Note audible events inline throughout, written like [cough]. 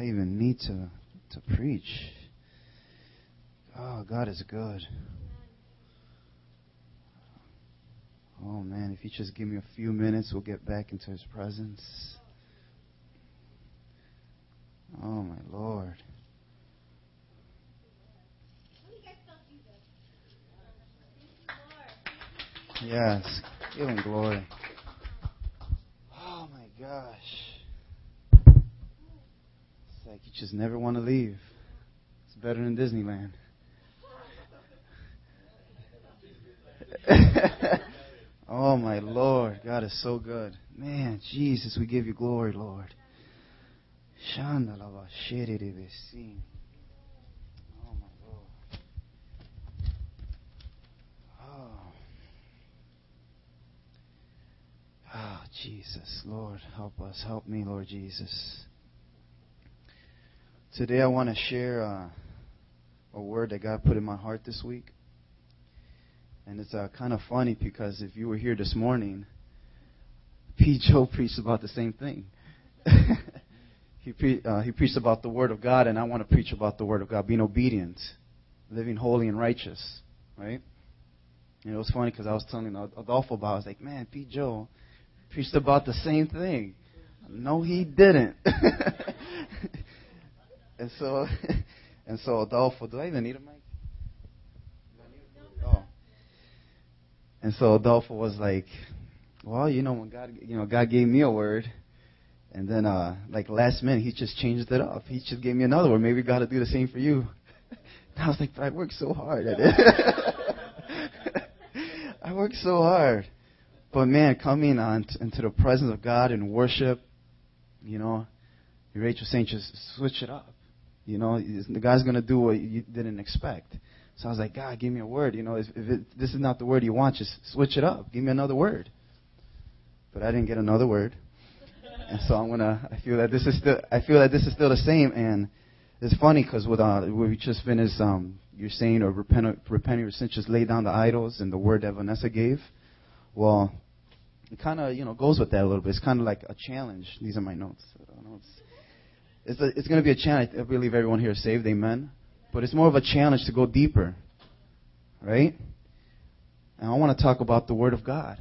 I even need to, to preach? Oh, God is good. Oh, man, if you just give me a few minutes, we'll get back into His presence. Oh, my Lord. Yes, give Him glory. Oh, my gosh. Like you just never want to leave. It's better than Disneyland. [laughs] oh my Lord, God is so good. Man, Jesus, we give you glory, Lord. Shandalava shiridibisin. Oh. Oh. Oh, Jesus, Lord, help us. Help me, Lord Jesus. Today I want to share uh, a word that God put in my heart this week. And it's uh, kind of funny because if you were here this morning, P. Joe [laughs] preached about the same thing. [laughs] he, pre- uh, he preached about the Word of God, and I want to preach about the Word of God, being obedient, living holy and righteous, right? And it was funny because I was telling Adolfo about it. I was like, man, P. Joe preached about the same thing. No, he didn't. [laughs] and so, [laughs] and so Adolfo, do I even need a mic? Oh. And so Adolfo was like, well, you know, when God, you know, God gave me a word, and then, uh, like last minute, he just changed it up. He just gave me another word. Maybe God will do the same for you. [laughs] And I was like, I worked so hard at it. [laughs] I worked so hard. But man, coming on t- into the presence of God and worship, you know, Rachel saying just switch it up. You know, the guy's going to do what you didn't expect. So I was like, God, give me a word. You know, if, if it, this is not the word you want, just switch it up. Give me another word. But I didn't get another word. [laughs] And so I'm gonna. I feel that this is still. I feel that this is still the same. And it's funny because with uh, we just finished. Um, you're saying or repent, repent your just lay down the idols and the word that Vanessa gave. Well, it kind of you know goes with that a little bit. It's kind of like a challenge. These are my notes. It's, it's, it's going to be a challenge. I believe everyone here is saved. Amen. But it's more of a challenge to go deeper. Right? And I want to talk about the Word of God.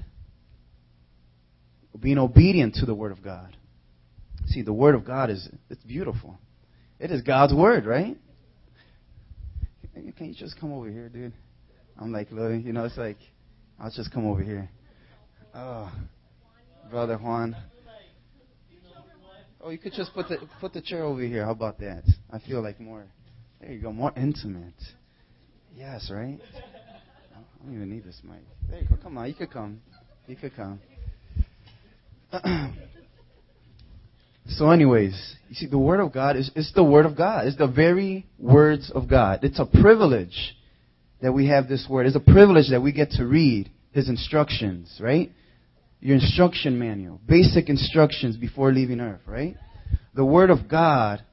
Being obedient to the Word of God. See, the Word of God is it's beautiful. It is God's Word, right? Can you just come over here, dude? I'm like, you know, it's like, I'll just come over here. Oh, brother Juan. Oh, you could just put the put the chair over here. How about that? I feel like more. There you go, more intimate. Yes, right? I don't even need this mic. There you go. Come on, you could come. You could come. [clears throat] so, anyways, you see, the Word of God is it's the Word of God. It's the very words of God. It's a privilege that we have this Word. It's a privilege that we get to read His instructions, right? Your instruction manual, basic instructions before leaving Earth, right? The Word of God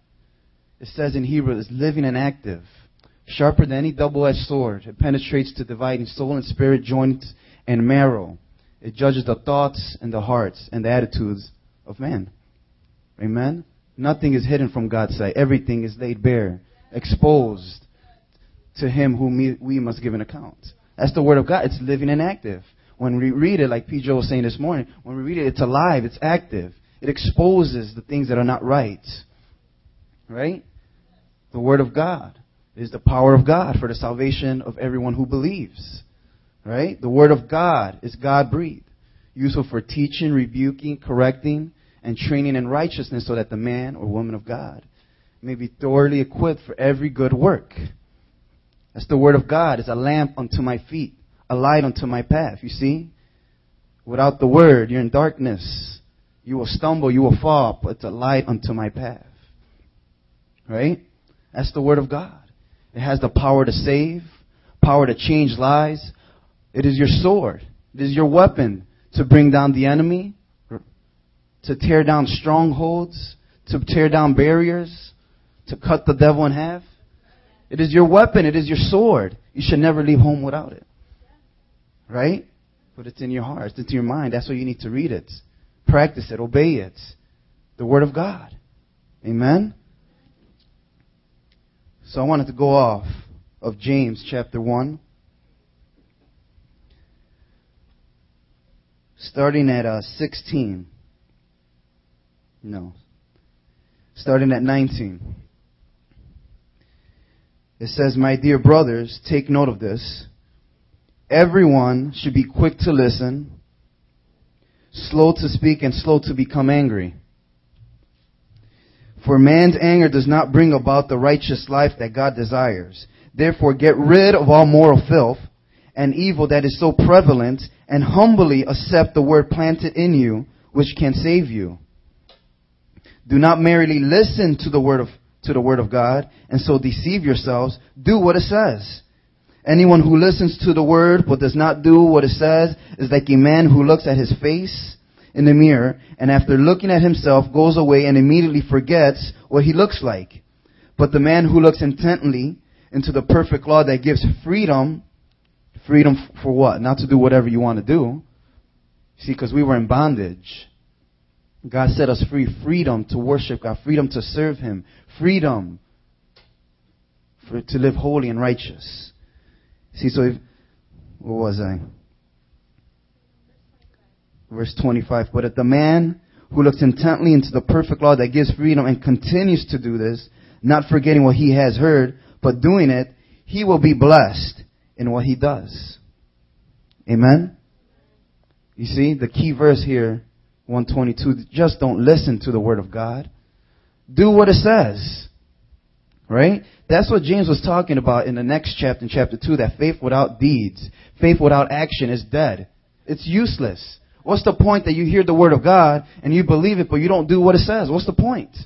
it says in Hebrew, is living and active, sharper than any double-edged sword. It penetrates to dividing soul and spirit, joints and marrow. It judges the thoughts and the hearts and the attitudes of man. Amen? Nothing is hidden from God's sight. Everything is laid bare, exposed to Him whom we must give an account. That's the Word of God. It's living and active. When we read it, like P. Joe was saying this morning, when we read it, it's alive, it's active. It exposes the things that are not right. Right? The Word of God is the power of God for the salvation of everyone who believes. Right? The Word of God is God breathed, useful for teaching, rebuking, correcting, and training in righteousness so that the man or woman of God may be thoroughly equipped for every good work. That's the Word of God. It's a lamp unto my feet, a light unto my path. You see? Without the Word, you're in darkness. You will stumble, you will fall, but it's a light unto my path. Right? That's the Word of God. It has the power to save, power to change lives. It is your sword. It is your weapon to bring down the enemy, to tear down strongholds, to tear down barriers, to cut the devil in half. It is your weapon. It is your sword. You should never leave home without it. Right? But it's in your heart. It's in your mind. That's why you need to read it. Practice it. Obey it. The Word of God. Amen? So I wanted to go off of James chapter 1. Starting at uh, 16. No. Starting at 19. It says, My dear brothers, take note of this. Everyone should be quick to listen, slow to speak, and slow to become angry. For man's anger does not bring about the righteous life that God desires. Therefore, get rid of all moral filth and evil that is so prevalent, and humbly accept the word planted in you, which can save you. Do not merely listen to the word of to the word of God and so deceive yourselves. Do what it says. Anyone who listens to the word but does not do what it says is like a man who looks at his face in the mirror and after looking at himself goes away and immediately forgets what he looks like. But the man who looks intently into the perfect law that gives freedom, freedom for what? Not to do whatever you want to do. See, because we were in bondage. God set us free. Freedom to worship God. Freedom to serve Him. Freedom for, to live holy and righteous. See, so if, what was I? Verse 25. But if the man who looks intently into the perfect law that gives freedom and continues to do this, not forgetting what he has heard, but doing it, he will be blessed in what he does. Amen? You see, the key verse here 122, just don't listen to the word of God. Do what it says. Right? That's what James was talking about in the next chapter, in chapter 2, that faith without deeds, faith without action is dead. It's useless. What's the point that you hear the word of God and you believe it, but you don't do what it says? What's the point?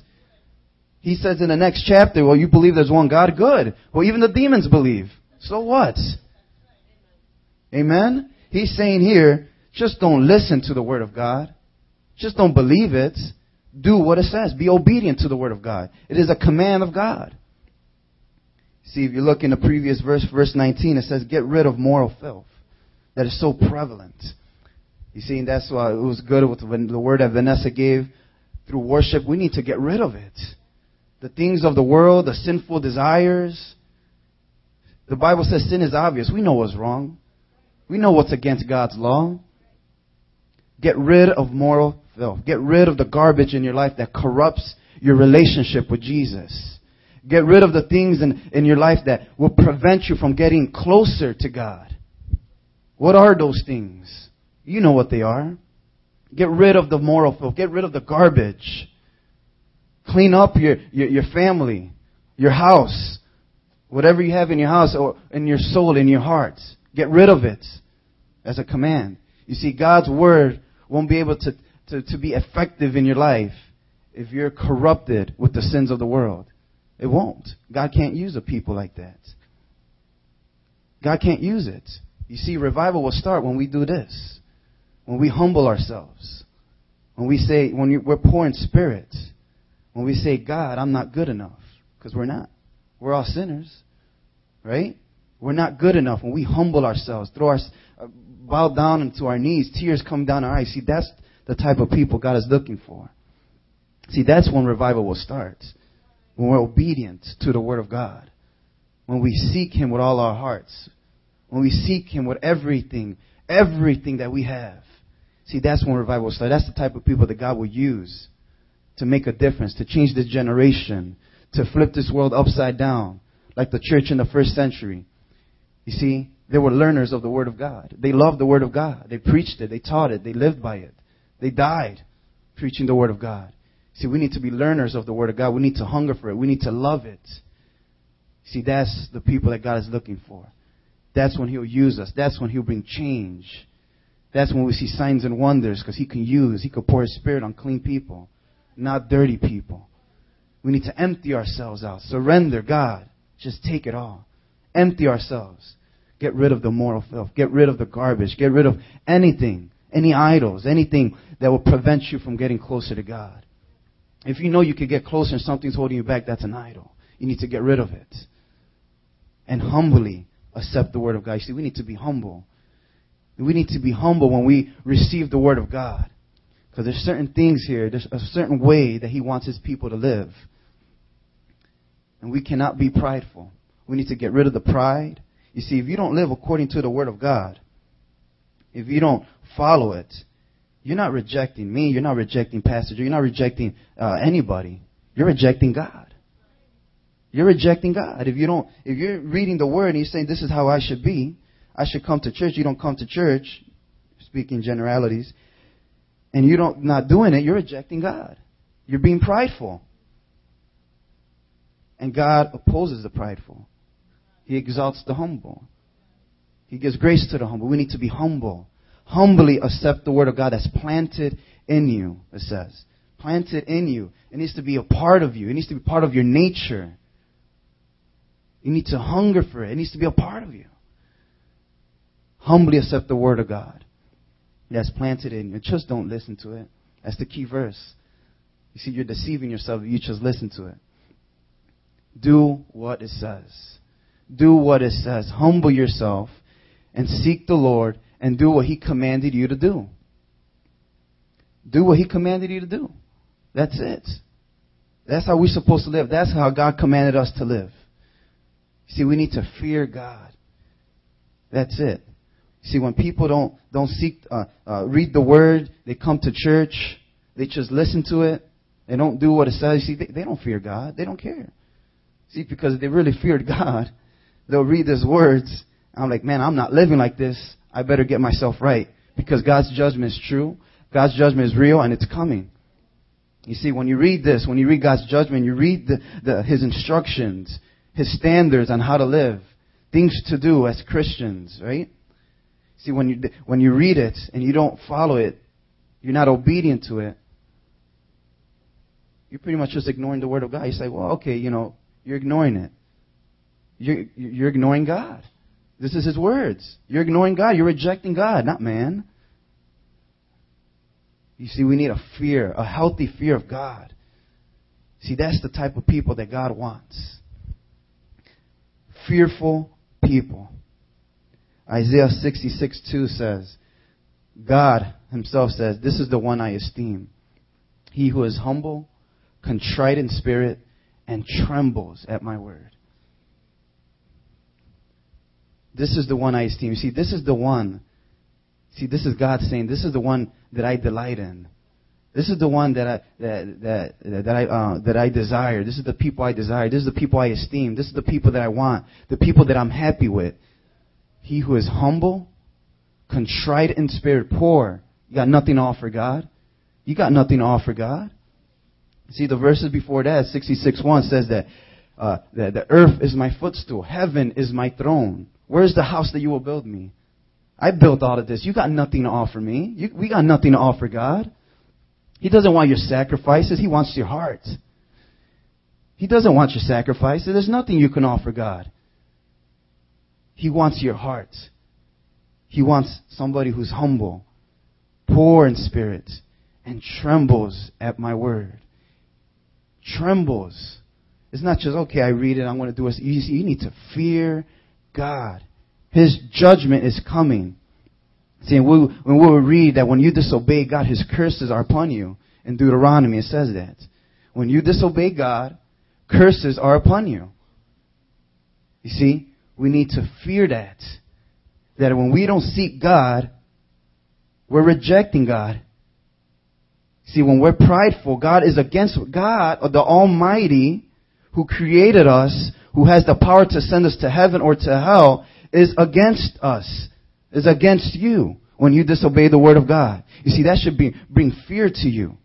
He says in the next chapter, well, you believe there's one God? Good. Well, even the demons believe. So what? Amen? He's saying here, just don't listen to the word of God. Just don't believe it. Do what it says. Be obedient to the word of God. It is a command of God. See, if you look in the previous verse, verse 19, it says, get rid of moral filth that is so prevalent. You see, and that's why it was good with the word that Vanessa gave through worship. We need to get rid of it. The things of the world, the sinful desires. The Bible says sin is obvious. We know what's wrong. We know what's against God's law. Get rid of moral filth. Get rid of the garbage in your life that corrupts your relationship with Jesus. Get rid of the things in, in your life that will prevent you from getting closer to God. What are those things? You know what they are. Get rid of the moral filth. Get rid of the garbage. Clean up your, your, your family, your house, whatever you have in your house or in your soul, in your heart. Get rid of it as a command. You see, God's word won't be able to, to, to be effective in your life if you're corrupted with the sins of the world. It won't. God can't use a people like that. God can't use it. You see, revival will start when we do this. When we humble ourselves. When we say, when we're poor in spirit. When we say, God, I'm not good enough. Because we're not. We're all sinners. Right? We're not good enough. When we humble ourselves, throw our, uh, bow down into our knees, tears come down our eyes. See, that's the type of people God is looking for. See, that's when revival will start. When we're obedient to the Word of God. When we seek Him with all our hearts. When we seek Him with everything, everything that we have. See, that's when revival starts. That's the type of people that God will use to make a difference, to change this generation, to flip this world upside down, like the church in the first century. You see, they were learners of the Word of God. They loved the Word of God. They preached it. They taught it. They lived by it. They died preaching the Word of God. See, we need to be learners of the Word of God. We need to hunger for it. We need to love it. See, that's the people that God is looking for. That's when He'll use us. That's when He'll bring change. That's when we see signs and wonders because He can use, He can pour His Spirit on clean people, not dirty people. We need to empty ourselves out. Surrender, God. Just take it all. Empty ourselves. Get rid of the moral filth. Get rid of the garbage. Get rid of anything, any idols, anything that will prevent you from getting closer to God. If you know you could get closer and something's holding you back, that's an idol. You need to get rid of it. And humbly accept the Word of God. You see, we need to be humble. We need to be humble when we receive the Word of God. Because there's certain things here, there's a certain way that He wants His people to live. And we cannot be prideful. We need to get rid of the pride. You see, if you don't live according to the Word of God, if you don't follow it, you're not rejecting me, you're not rejecting Pastor, you're not rejecting uh, anybody. You're rejecting God. You're rejecting God. If you don't, if you're reading the Word and you're saying this is how I should be, I should come to church. You don't come to church, speaking generalities, and you don't not doing it. You're rejecting God. You're being prideful. And God opposes the prideful. He exalts the humble. He gives grace to the humble. We need to be humble. Humbly accept the word of God that's planted in you, it says. Planted in you. It needs to be a part of you. It needs to be part of your nature. You need to hunger for it. It needs to be a part of you. Humbly accept the word of God that's planted in you. Just don't listen to it. That's the key verse. You see, you're deceiving yourself if you just listen to it. Do what it says. Do what it says. Humble yourself and seek the Lord and do what He commanded you to do. Do what He commanded you to do. That's it. That's how we're supposed to live. That's how God commanded us to live. See, we need to fear God. That's it. See, when people don't don't seek uh, uh, read the Word, they come to church, they just listen to it, they don't do what it says. See, they, they don't fear God. They don't care. See, because they really feared [laughs] God, they'll read these words. I'm like, man, I'm not living like this. I better get myself right because God's judgment is true. God's judgment is real and it's coming. You see, when you read this, when you read God's judgment, you read the, the, His instructions, His standards on how to live, things to do as Christians, right? See, when you, when you read it and you don't follow it, you're not obedient to it, you're pretty much just ignoring the Word of God. You say, well, okay, you know, you're ignoring it. You're, you're ignoring God. This is His words. You're ignoring God. You're rejecting God, not man. You see, we need a fear, a healthy fear of God. See, that's the type of people that God wants. Fearful people. Isaiah 66 2 says, God Himself says, This is the one I esteem. He who is humble, contrite in spirit, and trembles at my word. This is the one I esteem. You see, this is the one. See, this is God saying, this is the one that I delight in. This is the one that I that that that I uh, that I desire. This is the people I desire. This is the people I esteem. This is the people that I want. The people that I'm happy with. He who is humble, contrite in spirit, poor. You got nothing to offer God. You got nothing to offer God. See, the verses before that, 66.1 says that, uh, that the earth is my footstool. Heaven is my throne. Where's the house that you will build me? I built all of this. You got nothing to offer me. You, we got nothing to offer God. He doesn't want your sacrifices. He wants your heart. He doesn't want your sacrifices. There's nothing you can offer God. He wants your heart. He wants somebody who's humble, poor in spirit, and trembles at my word trembles. It's not just, okay, I read it, I'm going to do it. You, you need to fear God. His judgment is coming. See, we, when we read that when you disobey God, His curses are upon you. In Deuteronomy, it says that. When you disobey God, curses are upon you. You see, we need to fear that. That when we don't seek God, we're rejecting God. See, when we're prideful, God is against God, the Almighty, who created us, who has the power to send us to heaven or to hell, is against us, is against you when you disobey the word of God. You see, that should be, bring fear to you.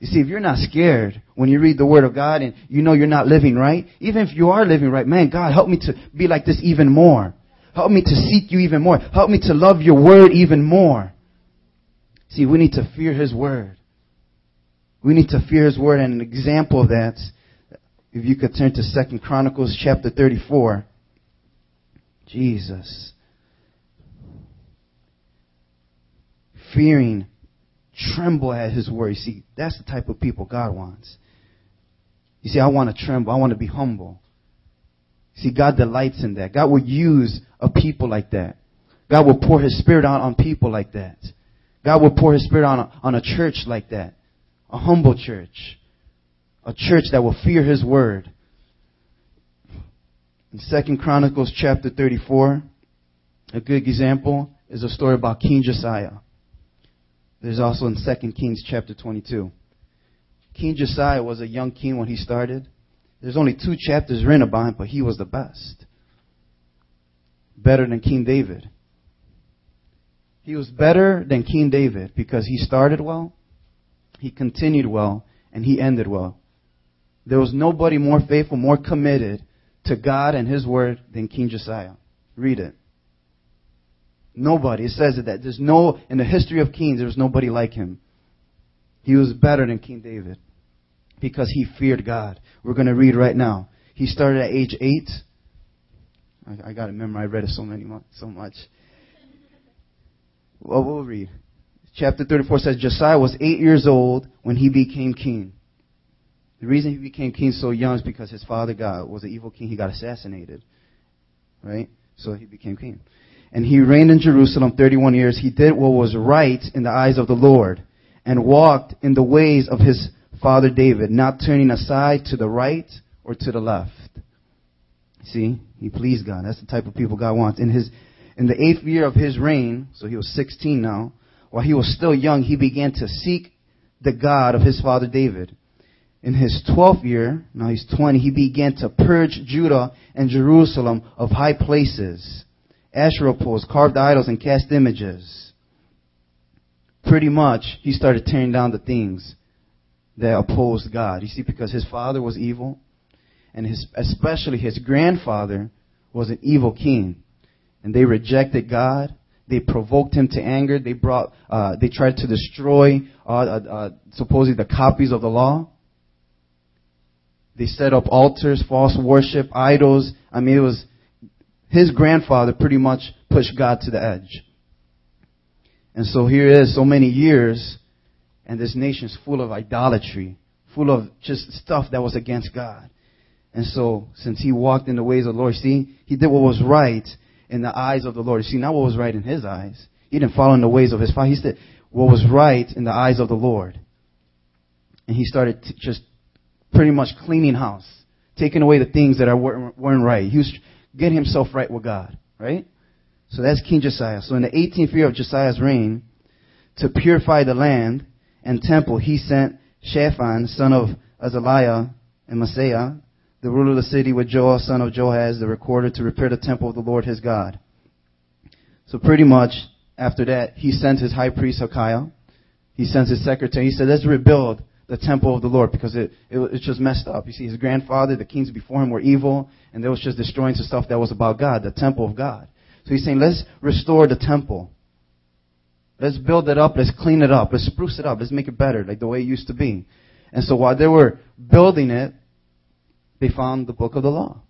You see, if you're not scared when you read the word of God and you know you're not living right, even if you are living right, man, God, help me to be like this even more. Help me to seek you even more. Help me to love your word even more. See, we need to fear his word. We need to fear His word, and an example of that, if you could turn to Second Chronicles chapter 34. Jesus. Fearing, tremble at His word. You see, that's the type of people God wants. You see, I want to tremble. I want to be humble. See, God delights in that. God will use a people like that. God will pour His Spirit out on people like that. God will pour His Spirit on a, on a church like that a humble church, a church that will fear His word. In Second Chronicles chapter 34, a good example is a story about King Josiah. There's also in Second Kings chapter 22. King Josiah was a young king when he started. There's only two chapters written about him, but he was the best. Better than King David. He was better than King David because he started well, he continued well, and he ended well. There was nobody more faithful, more committed to God and His Word than King Josiah. Read it. Nobody. It says that. There's no, in the history of kings, there was nobody like him. He was better than King David because he feared God. We're going to read right now. He started at age eight. I, I got to remember. I read it so many months so much. Well, we'll read. Chapter 34 says Josiah was eight years old when he became king. The reason he became king so young is because his father God was an evil king. He got assassinated, right? So he became king. And he reigned in Jerusalem 31 years. He did what was right in the eyes of the Lord and walked in the ways of his father David, not turning aside to the right or to the left. See, he pleased God. That's the type of people God wants. In his, in the eighth year of his reign, so he was 16 now, while he was still young, he began to seek the God of his father David. In his 12th year, now he's 20, he began to purge Judah and Jerusalem of high places Asherah poles, carved idols, and cast images. Pretty much, he started tearing down the things that opposed God. You see, because his father was evil, and his, especially his grandfather was an evil king. And they rejected God. They provoked him to anger. They brought, uh, they tried to destroy, uh, uh, uh supposedly the copies of the law. They set up altars, false worship, idols. I mean, it was, his grandfather pretty much pushed God to the edge. And so here is, so many years, and this nation's full of idolatry, full of just stuff that was against God. And so, since he walked in the ways of the Lord, see, he did what was right in the eyes of the Lord. See, not what was right in his eyes. He didn't follow in the ways of his father. He said what was right in the eyes of the Lord. And he started just pretty much cleaning house, taking away the things that weren't, right. He was get himself right with God, right? So that's King Josiah. So in the 18th year of Josiah's reign, to purify the land and temple, he sent Shaphan, son of Azaliah, and Maaseiah, the ruler of the city, with Joel, son of Joahaz, the recorder, to repair the temple of the Lord his God. So pretty much after that, he sent his high priest Hilkiah. He sends his secretary. He said, let's rebuild the temple of the Lord because it, it it's just messed up. You see, his grandfather, the kings before him were evil, and they was just destroying some stuff that was about God, the temple of God. So he's saying, let's restore the temple. Let's build it up. Let's clean it up. Let's spruce it up. Let's make it better, like the way it used to be. And so while they were building it, they found the book of the law.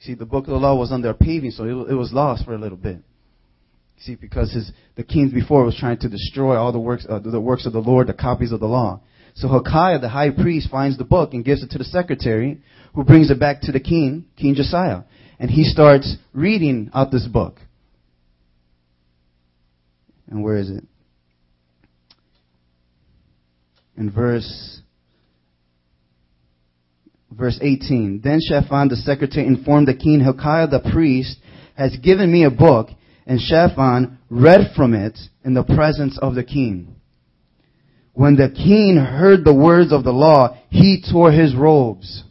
See, the book of the law was under a paving, so it, it was lost for a little bit. See, because his, the kings before was trying to destroy all the works, uh, the works of the Lord, the copies of the law. So Hilkiah, the high priest, finds the book and gives it to the secretary, who brings it back to the king, King Josiah. And he starts reading out this book. And where is it? In verse verse 18. Then Shaphan the secretary informed the king, Hilkiah the priest has given me a book and Shaphan read from it in the presence of the king. When the king heard the words of the law, he tore his robes.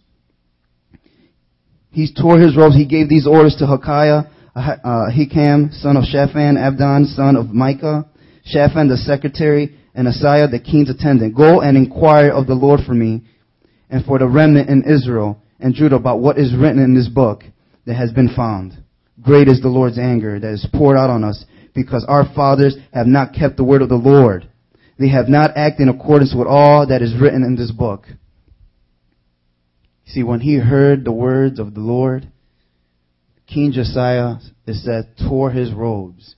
He tore his robes. He gave these orders to Hilkiah, uh, Hikam, son of Shaphan, Abdon, son of Micah, Shaphan the secretary, and Asaiah the king's attendant. Go and inquire of the Lord for me and for the remnant in Israel and Judah about what is written in this book that has been found. Great is the Lord's anger that is poured out on us because our fathers have not kept the word of the Lord. They have not acted in accordance with all that is written in this book. See, when he heard the words of the Lord, King Josiah, it said, tore his robes.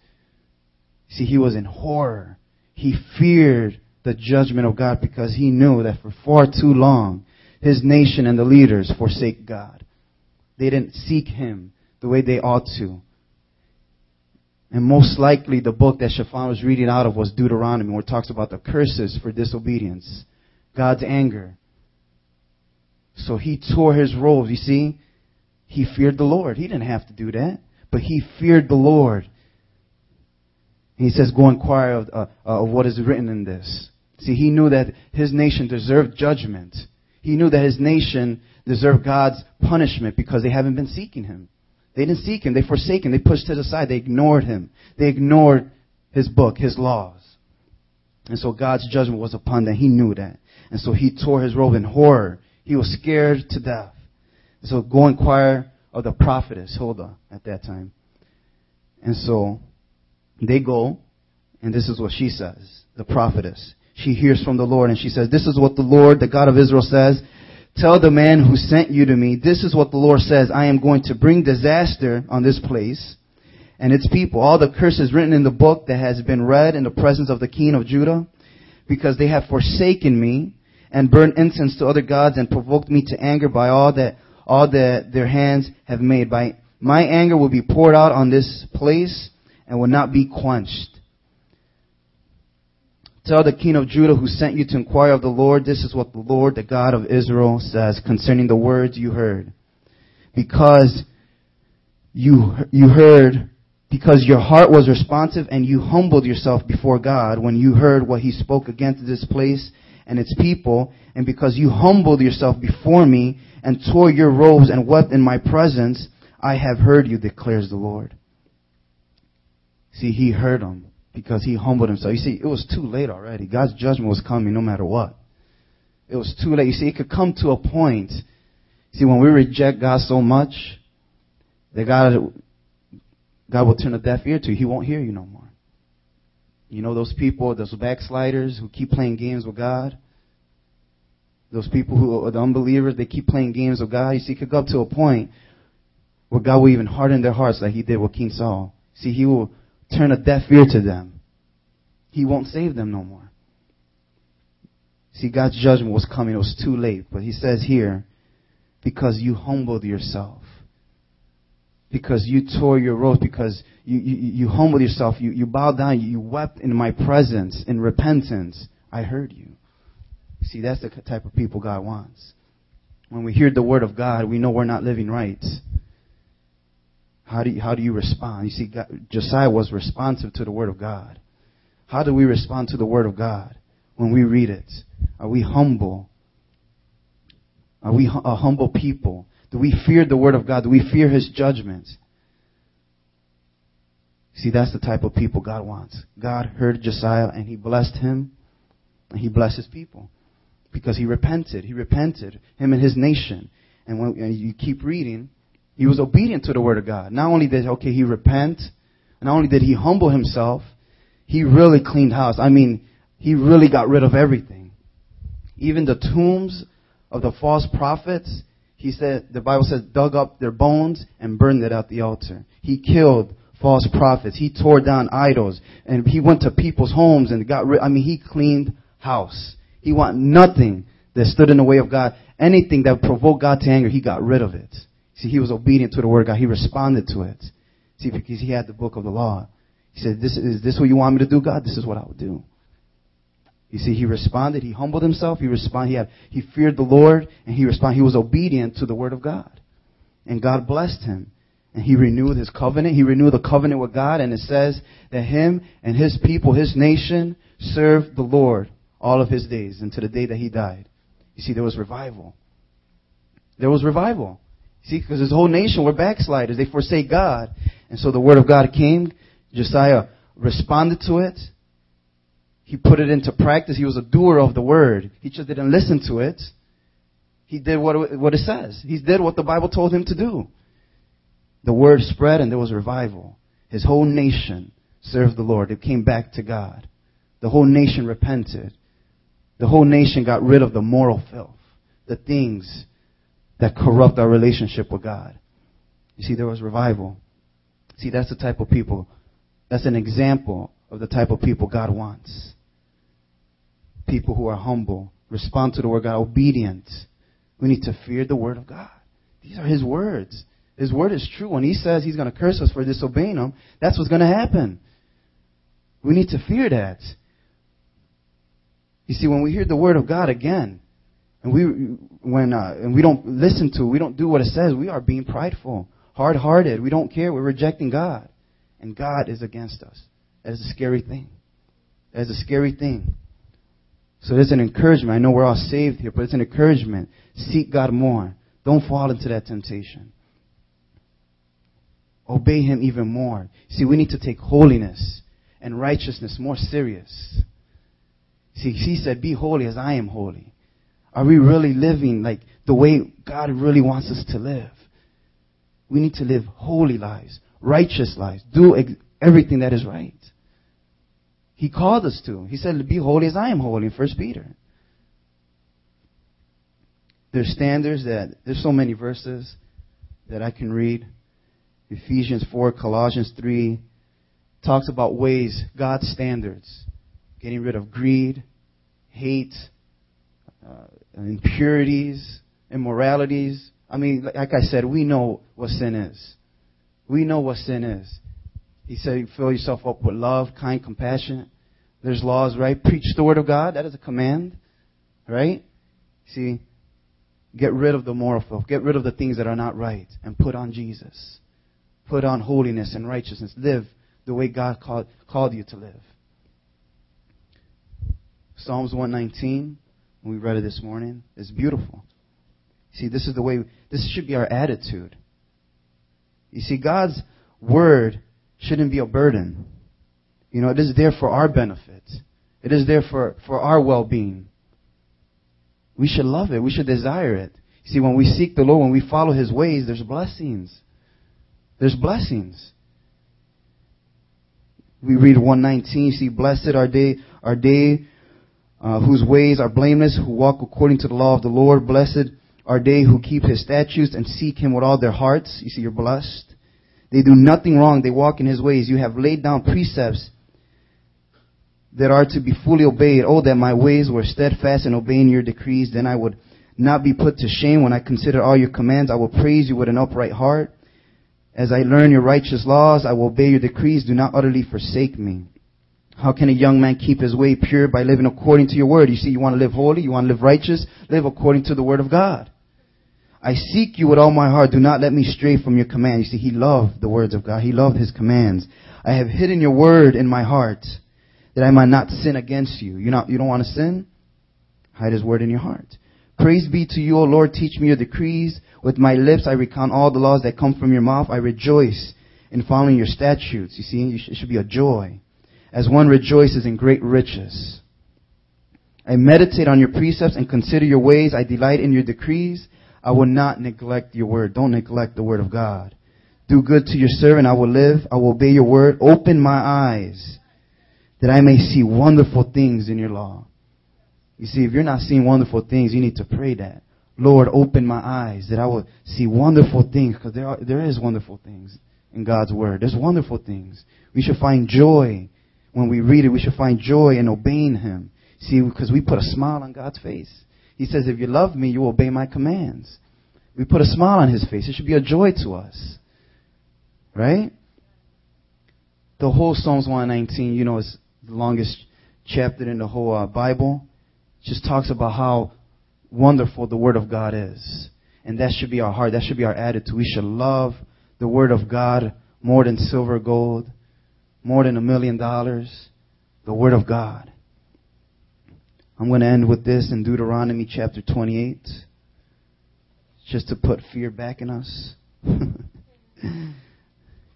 See, he was in horror. He feared the judgment of God because he knew that for far too long, his nation and the leaders forsake God. They didn't seek him the way they ought to. And most likely the book that Shaphan was reading out of was Deuteronomy, where it talks about the curses for disobedience, God's anger. So he tore his robes, you see? he feared the Lord. He didn't have to do that, but he feared the Lord. And he says, go inquire of, uh, uh, of what is written in this. See, he knew that his nation deserved judgment. He knew that his nation deserved God's punishment because they haven't been seeking him. They didn't seek him. They forsaken. Him. They pushed it aside. They ignored him. They ignored his book, his laws. And so God's judgment was upon them. He knew that. And so he tore his robe in horror. He was scared to death. So go inquire of the prophetess Huldah at that time. And so they go, and this is what she says, the prophetess. She hears from the Lord and she says, This is what the Lord, the God of Israel says. Tell the man who sent you to me, this is what the Lord says. I am going to bring disaster on this place and its people. All the curses written in the book that has been read in the presence of the king of Judah, because they have forsaken me and burned incense to other gods and provoked me to anger by all that all that their hands have made. By my anger will be poured out on this place and will not be quenched. Tell the king of Judah who sent you to inquire of the Lord, this is what the Lord, the God of Israel, says concerning the words you heard. Because you, you heard, because your heart was responsive and you humbled yourself before God when you heard what he spoke against this place and its people, and because you humbled yourself before me and tore your robes and wept in my presence, I have heard you, declares the Lord. See, he heard them because he humbled himself. You see, it was too late already. God's judgment was coming no matter what. It was too late. You see, it could come to a point. See, when we reject God so much, that God, God will turn a deaf ear to you. He won't hear you no more. You know those people, those backsliders who keep playing games with God? Those people who are the unbelievers, they keep playing games with God. You see, it could go up to a point where God will even harden their hearts like he did with King Saul. See, he will turn a deaf ear to them. He won't save them no more. See, God's judgment was coming. It was too late. But he says here, because you humbled yourself. Because you tore your robes. Because you, you, you humbled yourself. You, you bowed down. You wept in my presence in repentance. I heard you. See, that's the type of people God wants. When we hear the word of God, we know we're not living right. How do you, how do you respond? You see, God, Josiah was responsive to the Word of God. How do we respond to the Word of God when we read it? Are we humble? Are we a humble people? Do we fear the Word of God? Do we fear His judgments? See, that's the type of people God wants. God heard Josiah and He blessed him and He blessed His people because He repented. He repented, him and His nation. And when and you keep reading, he was obedient to the word of God. Not only did, okay, he repent, not only did he humble himself, he really cleaned house. I mean, he really got rid of everything. Even the tombs of the false prophets, he said, the Bible says, dug up their bones and burned it at the altar. He killed false prophets. He tore down idols. And he went to people's homes and got rid, I mean, he cleaned house. He want nothing that stood in the way of God. Anything that provoked God to anger, he got rid of it. See, he was obedient to the word of God. He responded to it. See, because he had the book of the law. He said, this, is this what you want me to do, God? This is what I will do. You see, he responded. He humbled himself. He responded. He, had, he feared the Lord, and he responded. He was obedient to the word of God. And God blessed him. And he renewed his covenant. He renewed the covenant with God. And it says that him and his people, his nation, served the Lord all of his days until the day that he died. You see, there was revival. There was revival. See, because his whole nation were backsliders. They forsake God. And so the word of God came. Josiah responded to it. He put it into practice. He was a doer of the word. He just didn't listen to it. He did what, what it says. He did what the Bible told him to do. The word spread and there was revival. His whole nation served the Lord. It came back to God. The whole nation repented. The whole nation got rid of the moral filth, the things that corrupt our relationship with God. You see, there was revival. See, that's the type of people, that's an example of the type of people God wants. People who are humble, respond to the word of God, obedient. We need to fear the word of God. These are his words. His word is true. When he says he's going to curse us for disobeying him, that's what's going to happen. We need to fear that. You see, when we hear the word of God again, and we when uh, and we don't listen to, we don't do what it says, we are being prideful, hard-hearted. We don't care. We're rejecting God, and God is against us. That is a scary thing. That is a scary thing. So there's an encouragement. I know we're all saved here, but it's an encouragement. Seek God more. Don't fall into that temptation. Obey Him even more. See, we need to take holiness and righteousness more serious. See, He said, Be holy as I am holy. Are we really living like the way God really wants us to live? We need to live holy lives, righteous lives, do everything that is right. He called us to. He said, Be holy as I am holy 1 Peter. There's standards that, there's so many verses that I can read. Ephesians 4, Colossians 3 talks about ways, God's standards. Getting rid of greed, hate, uh, impurities, immoralities. I mean, like I said, we know what sin is. We know what sin is. He said, fill yourself up with love, kind, compassion. There's laws, right? Preach the word of God. That is a command, right? See, get rid of the moral filth. Get rid of the things that are not right and put on Jesus. Put on holiness and righteousness. Live the way God called, called you to live. Psalms 119, we read it this morning, is beautiful. See, this is the way, this should be our attitude. You see, God's word shouldn't be a burden. You know, it is there for our benefit. It is there for, for our well-being. We should love it. We should desire it. See, when we seek the Lord, when we follow His ways, there's blessings. There's blessings. We read 119, see, blessed are they, are they uh, whose ways are blameless, who walk according to the law of the Lord. Blessed are they who keep His statutes and seek Him with all their hearts. You see, you're blessed. They do nothing wrong. They walk in His ways. You have laid down precepts that are to be fully obeyed. Oh, that my ways were steadfast in obeying your decrees. Then I would not be put to shame when I consider all your commands. I will praise you with an upright heart. As I learn your righteous laws, I will obey your decrees. Do not utterly forsake me. How can a young man keep his way pure by living according to your word? You see, you want to live holy, you want to live righteous, live according to the word of God. I seek you with all my heart. Do not let me stray from your command. You see, he loved the words of God. He loved his commands. I have hidden your word in my heart that I might not sin against you. You not, you don't want to sin? Hide his word in your heart. Praise be to you, O Lord. Teach me your decrees. With my lips I recount all the laws that come from your mouth. I rejoice in following your statutes. You see, it should be a joy. As one rejoices in great riches. I meditate on your precepts and consider your ways. I delight in your decrees. I will not neglect your word. Don't neglect the word of God. Do good to your servant. I will live. I will obey your word. Open my eyes that I may see wonderful things in your law. You see, if you're not seeing wonderful things, you need to pray that. Lord, open my eyes that I will see wonderful things because there there is wonderful things in God's word. There's wonderful things. We should find joy when we read it. We should find joy in obeying Him. See, because we put a smile on God's face. He says, if you love me, you obey my commands. We put a smile on His face. It should be a joy to us. Right? The whole Psalms 119, you know, is the longest chapter in the whole uh, Bible. It just talks about how wonderful the Word of God is. And that should be our heart. That should be our attitude. We should love the Word of God more than silver, gold, more than a million dollars. The Word of God. I'm going to end with this in Deuteronomy chapter 28. Just to put fear back in us. [laughs]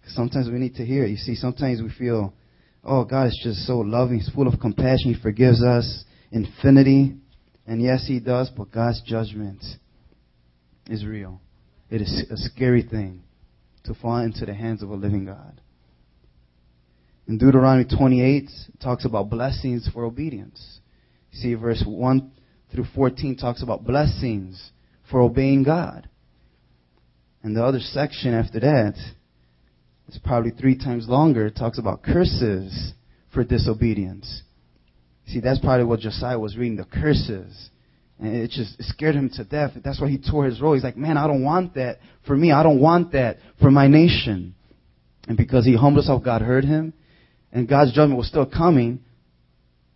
sometimes we need to hear it. You see, sometimes we feel, oh, God is just so loving. He's full of compassion. He forgives us infinity. And yes, He does, but God's judgment is real. It is a scary thing to fall into the hands of a living God. In Deuteronomy 28, it talks about blessings for obedience. See, verse 1 through 14 talks about blessings for obeying God. And the other section after that is probably three times longer. It talks about curses for disobedience. See, that's probably what Josiah was reading, the curses. And it just it scared him to death. That's why he tore his robe. He's like, man, I don't want that for me. I don't want that for my nation. And because he humbled himself, God heard him. And God's judgment was still coming.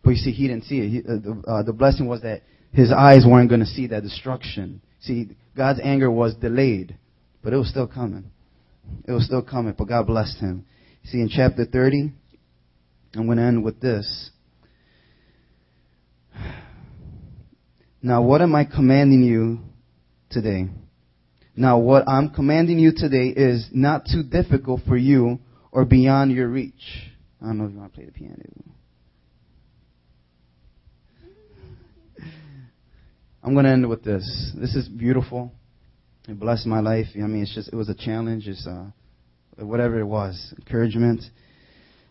But you see, he didn't see it. He, uh, the, uh, the blessing was that his eyes weren't going to see that destruction. See, God's anger was delayed, but it was still coming. It was still coming, but God blessed him. See, in chapter 30, I'm going to end with this. Now, what am I commanding you today? Now, what I'm commanding you today is not too difficult for you or beyond your reach. I don't know if you want to play the piano. I'm going to end with this. This is beautiful. It blessed my life. I mean, it's just, it was a challenge. It's, uh, whatever it was, encouragement.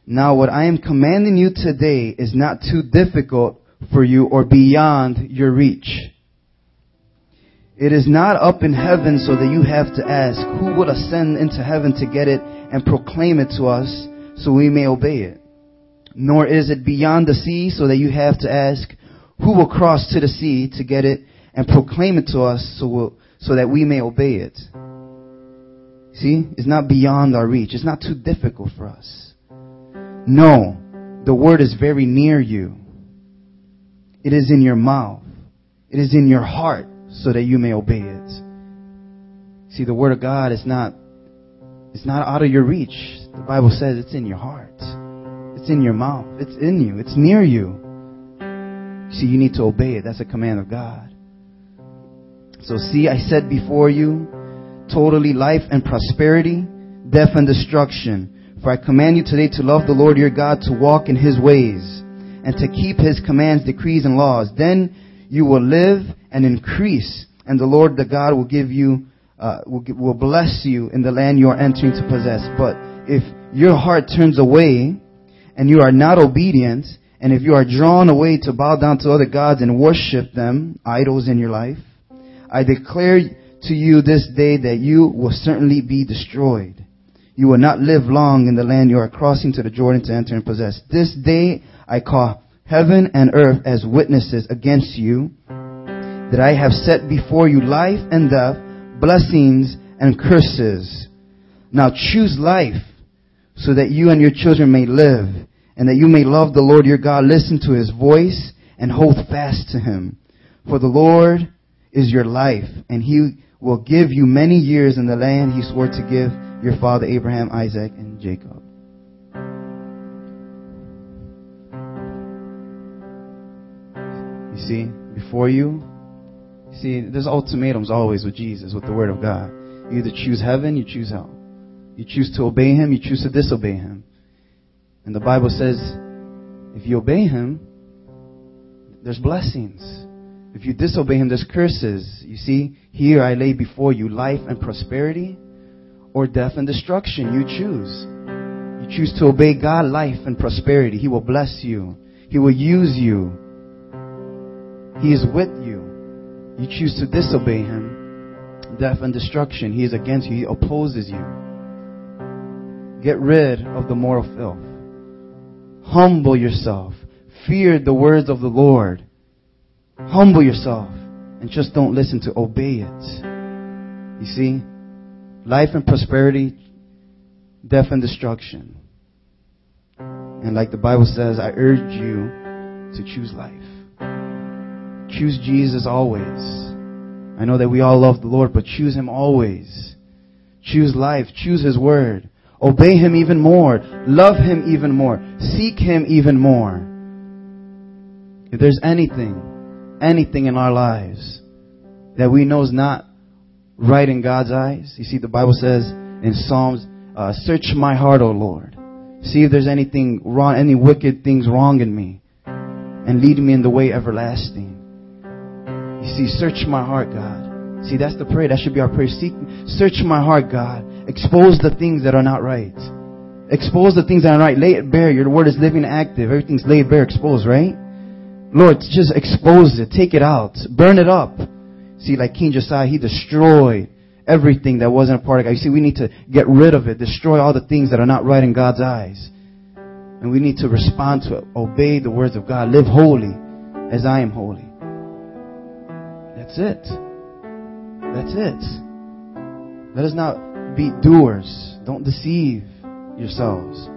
Now, what I am commanding you today is not too difficult for you or beyond your reach. It is not up in heaven so that you have to ask, who will ascend into heaven to get it and proclaim it to us so we may obey it? Nor is it beyond the sea so that you have to ask, who will cross to the sea to get it and proclaim it to us so, we'll, so that we may obey it? See, it's not beyond our reach. It's not too difficult for us. No, the word is very near you. It is in your mouth. It is in your heart so that you may obey it. See, the word of God is not, it's not out of your reach. The Bible says it's in your heart. It's in your mouth. It's in you. It's near you. See, you need to obey it. That's a command of God. So see, I said before you, totally life and prosperity, death and destruction. For I command you today to love the Lord your God, to walk in his ways, and to keep his commands, decrees, and laws. Then you will live and increase, and the Lord the God will give you, uh, will, will bless you in the land you are entering to possess. But if your heart turns away, and you are not obedient, and if you are drawn away to bow down to other gods and worship them, idols in your life, I declare to you this day that you will certainly be destroyed. You will not live long in the land you are crossing to the Jordan to enter and possess. This day I call heaven and earth as witnesses against you that I have set before you life and death, blessings and curses. Now choose life so that you and your children may live and that you may love the Lord your God, listen to his voice, and hold fast to him. For the Lord is your life, and he will give you many years in the land he swore to give your father Abraham, Isaac, and Jacob. You see, before you, see, there's ultimatums always with Jesus, with the Word of God. You either choose heaven, you choose hell. You choose to obey him, you choose to disobey him. And the Bible says, if you obey Him, there's blessings. If you disobey Him, there's curses. You see, here I lay before you life and prosperity or death and destruction. You choose. You choose to obey God, life and prosperity. He will bless you. He will use you. He is with you. You choose to disobey Him. Death and destruction. He is against you. He opposes you. Get rid of the moral filth. Humble yourself. Fear the words of the Lord. Humble yourself. And just don't listen to obey it. You see? Life and prosperity, death and destruction. And like the Bible says, I urge you to choose life. Choose Jesus always. I know that we all love the Lord, but choose Him always. Choose life. Choose His Word. Obey Him even more. Love Him even more. Seek Him even more. If there's anything, anything in our lives that we know is not right in God's eyes, you see, the Bible says in Psalms, uh, search my heart, O Lord. See if there's anything wrong, any wicked things wrong in me, and lead me in the way everlasting. You see, search my heart, God. See, that's the prayer. That should be our prayer. Seek, search my heart, God Expose the things that are not right. Expose the things that are not right. Lay it bare. Your word is living active. Everything's laid bare, exposed, right? Lord, just expose it. Take it out. Burn it up. See, like King Josiah, he destroyed everything that wasn't a part of God. You see, we need to get rid of it. Destroy all the things that are not right in God's eyes. And we need to respond to it. Obey the words of God. Live holy as I am holy. That's it. That's it. Let us not be doers. Don't deceive yourselves.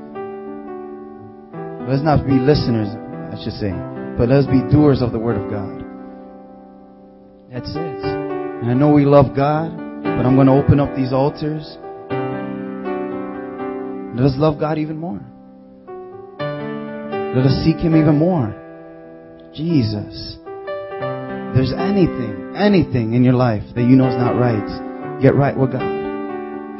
Let's not be listeners, I should say, but let's be doers of the Word of God. That's it. And I know we love God, but I'm going to open up these altars. Let us love God even more. Let us seek Him even more. Jesus. There's anything, anything in your life that you know is not right, get right with God.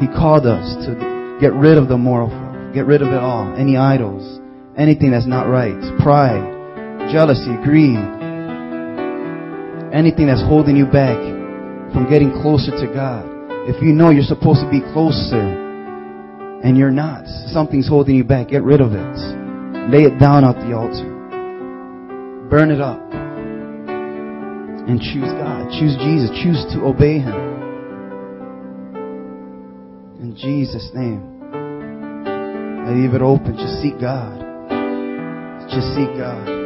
He called us to get rid of the moral fault. Get rid of it all. Any idols. Anything that's not right. Pride. Jealousy. Greed. Anything that's holding you back from getting closer to God. If you know you're supposed to be closer and you're not, something's holding you back, get rid of it. Lay it down at the altar. Burn it up. And choose God. Choose Jesus. Choose to obey Him. In Jesus' name. I leave it open. Just seek God. Just seek God.